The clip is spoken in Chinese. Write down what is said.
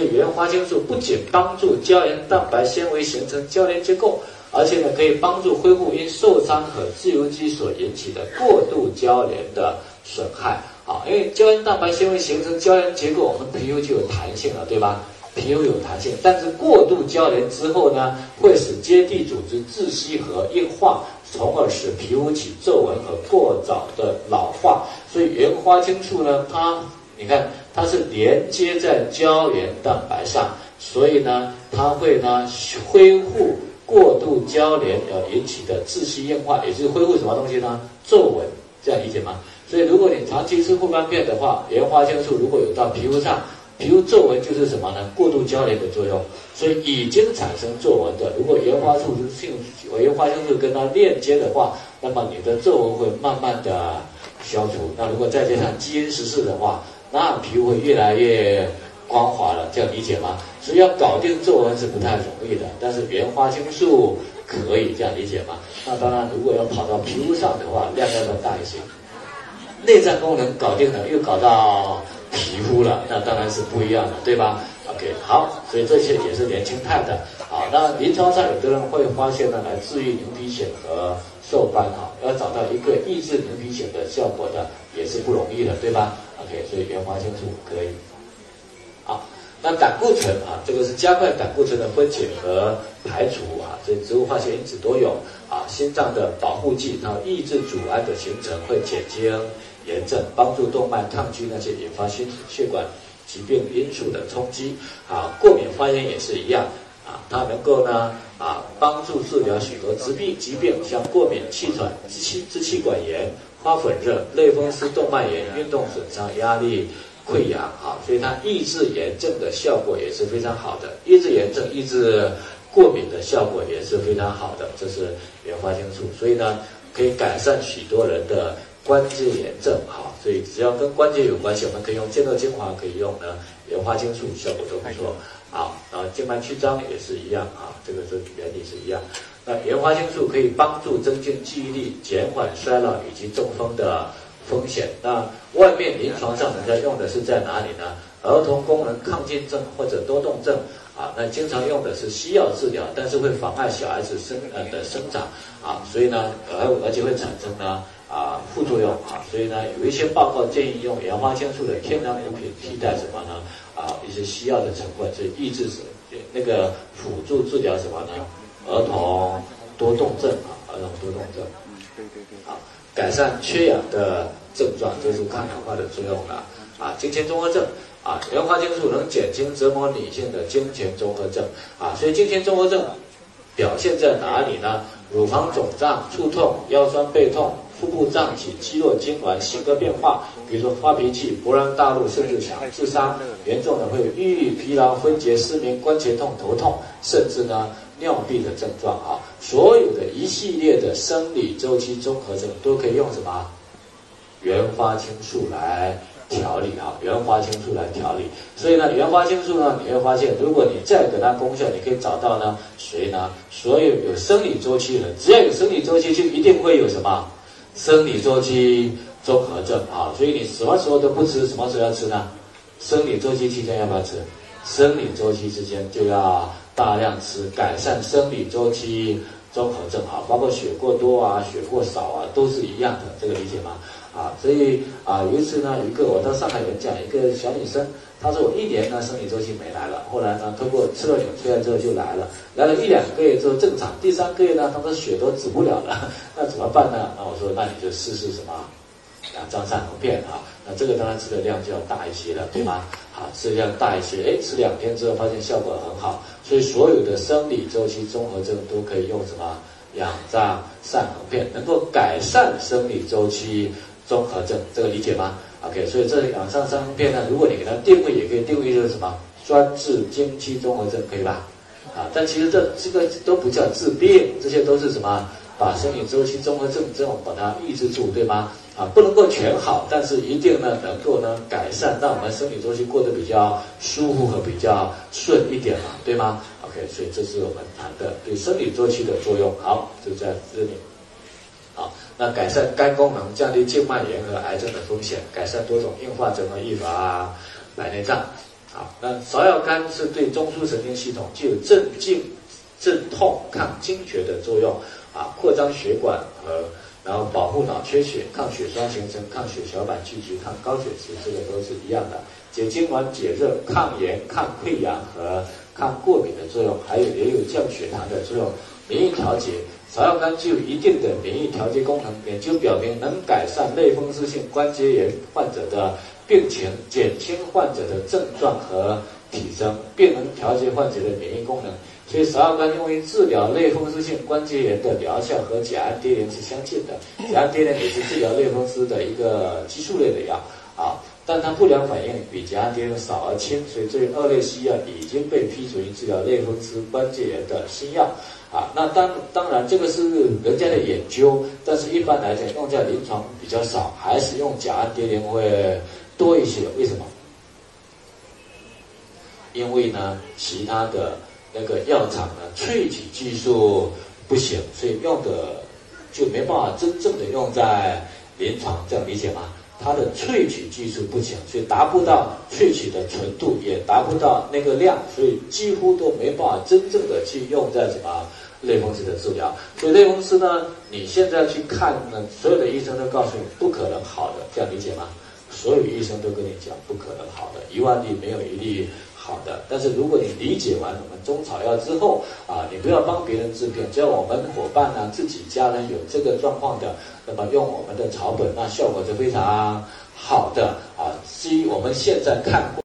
所以原花青素不仅帮助胶原蛋白纤维形成胶原结构，而且呢可以帮助恢复因受伤和自由基所引起的过度胶原的损害。啊，因为胶原蛋白纤维形成胶原结构，我们皮肤就有弹性了，对吧？皮肤有弹性，但是过度胶连之后呢，会使接地组织窒息和硬化，从而使皮肤起皱纹和过早的老化。所以原花青素呢，它你看它是连接在胶原蛋白上，所以呢，它会呢恢复过度胶连而引起的窒息硬化，也就是恢复什么东西呢？皱纹，这样理解吗？所以如果你长期吃护肝片的话，原花青素如果有到皮肤上。皮肤皱纹就是什么呢？过度交联的作用，所以已经产生皱纹的，如果原花素性原花青素跟它链接的话，那么你的皱纹会慢慢的消除。那如果再加上基因十四的话，那皮肤会越来越光滑了，这样理解吗？所以要搞定皱纹是不太容易的，但是原花青素可以这样理解吗？那当然，如果要跑到皮肤上的话，量要大一些。内脏功能搞定了，又搞到。皮肤了，那当然是不一样的，对吧？OK，好，所以这些也是年轻态的。好，那临床上有的人会发现呢，来治愈牛皮癣和瘦斑哈，要找到一个抑制牛皮癣的效果的，也是不容易的，对吧所以原花青素可以。好，那胆固醇啊，这个是加快胆固醇的分解和排除啊，所以植物化学因子都有啊，心脏的保护剂，然后抑制阻胺的形成，会减轻。炎症帮助动脉抗拒那些引发心血管疾病因素的冲击啊，过敏发炎也是一样，它能够呢啊帮助治疗许多疾病疾病，像过敏、气喘、支气支气管炎、花粉热、类风湿动脉炎、运动损伤、压力溃疡啊，所以它抑制炎症的效果也是非常好的，抑制炎症、抑制过敏的效果也是非常好的，这是原花青素，所以呢可以改善许多人的。关节炎症，好，所以只要跟关节有关系，我们可以用健乐精华，可以用呢原花青素，效果都不错。啊，然后静脉曲张也是一样啊，这个是原理是一样。那原花青素可以帮助增进记忆力，减缓衰老以及中风的风险。那外面临床上人家用的是在哪里呢？儿童功能亢进症或者多动症啊，那经常用的是西药治疗，但是会妨碍小孩子生呃的生长啊，所以呢，而而且会产生呢。啊，副作用啊，所以呢，有一些报告建议用原花青素的天然补品替代什么呢？啊，一些西药的成分，所以抑制什那个辅助治疗什么呢？儿童多动症啊，儿童多动症。对对对。啊，改善缺氧的症状，这是抗氧化的作用了。啊，金钱综合症啊，原花青素能减轻折磨女性的经前综合症啊，所以经前综合症表现在哪里呢？乳房肿胀、触痛、腰酸背痛。腹部胀起、肌肉痉挛、性格变化，比如说发脾气、勃然大怒，甚至想自杀。严重的会有抑郁、疲劳、分解、失眠、关节痛、头痛，甚至呢尿闭的症状啊。所有的一系列的生理周期综合症都可以用什么？原花青素来调理啊，原花青素来调理。所以呢，原花青素呢，你会发现，如果你再给它功效，你可以找到呢谁呢？所有有生理周期的，只要有生理周期，就一定会有什么？生理周期综合症啊，所以你什么时候都不吃，什么时候要吃呢？生理周期期间要不要吃？生理周期之间就要大量吃，改善生理周期综合症啊，包括血过多啊、血过少啊，都是一样的，这个理解吗？啊，所以啊，有一次呢，有一个我到上海演讲，一个小女生。她说我一年呢生理周期没来了，后来呢通过吃了纽崔莱之后就来了，来了一两个月之后正常，第三个月呢他说血都止不了了，那怎么办呢？那我说那你就试试什么两张散红片啊，那这个当然吃的量就要大一些了，对吗？啊，吃量大一些，哎，吃两天之后发现效果很好，所以所有的生理周期综合症都可以用什么两张散红片，能够改善生理周期综合症，这个理解吗？OK，所以这两上三分片呢，如果你给它定位，也可以定位就是什么专治经期综合症，可以吧？啊，但其实这这个都不叫治病，这些都是什么？把生理周期综合症这种把它抑制住，对吗？啊，不能够全好，但是一定呢能够呢改善，让我们生理周期过得比较舒服和比较顺一点嘛，对吗？OK，所以这是我们谈的对生理周期的作用。好，就在这里。好那改善肝功能，降低静脉炎和癌症的风险，改善多种硬化症和预防啊白内障。好，那芍药干是对中枢神经系统具有镇静、镇痛、抗惊厥的作用啊，扩张血管和然后保护脑缺血、抗血栓形成、抗血小板聚集、抗高血脂，这个都是一样的。解痉挛、解热、抗炎、抗溃疡和抗过敏的作用，还有也有降血糖的作用，免疫调节。芍药干具有一定的免疫调节功能，研究表明能改善类风湿性关节炎患者的病情，减轻患者的症状和体征，并能调节患者的免疫功能。所以十二关用于治疗类风湿性关节炎的疗效和甲氨蝶呤是相近的。甲氨蝶呤也是治疗类风湿的一个激素类的药啊。但它不良反应比甲氨蝶呤少而轻，所以这二类西药已经被批准于治疗类风湿关节炎的新药啊。那当当然这个是人家的研究，但是一般来讲用在临床比较少，还是用甲氨蝶呤会多一些。为什么？因为呢，其他的那个药厂呢萃取技术不行，所以用的就没办法真正的用在临床，这样理解吗？它的萃取技术不行，所以达不到萃取的纯度，也达不到那个量，所以几乎都没办法真正的去用在什么类风湿的治疗。所以类风湿呢，你现在去看呢，所有的医生都告诉你不可能好的，这样理解吗？所有医生都跟你讲不可能好的，一万例没有一例。好的，但是如果你理解完我们中草药之后啊，你不要帮别人治病，只要我们伙伴呢自己家人有这个状况的，那么用我们的草本，那效果是非常好的啊。基于我们现在看。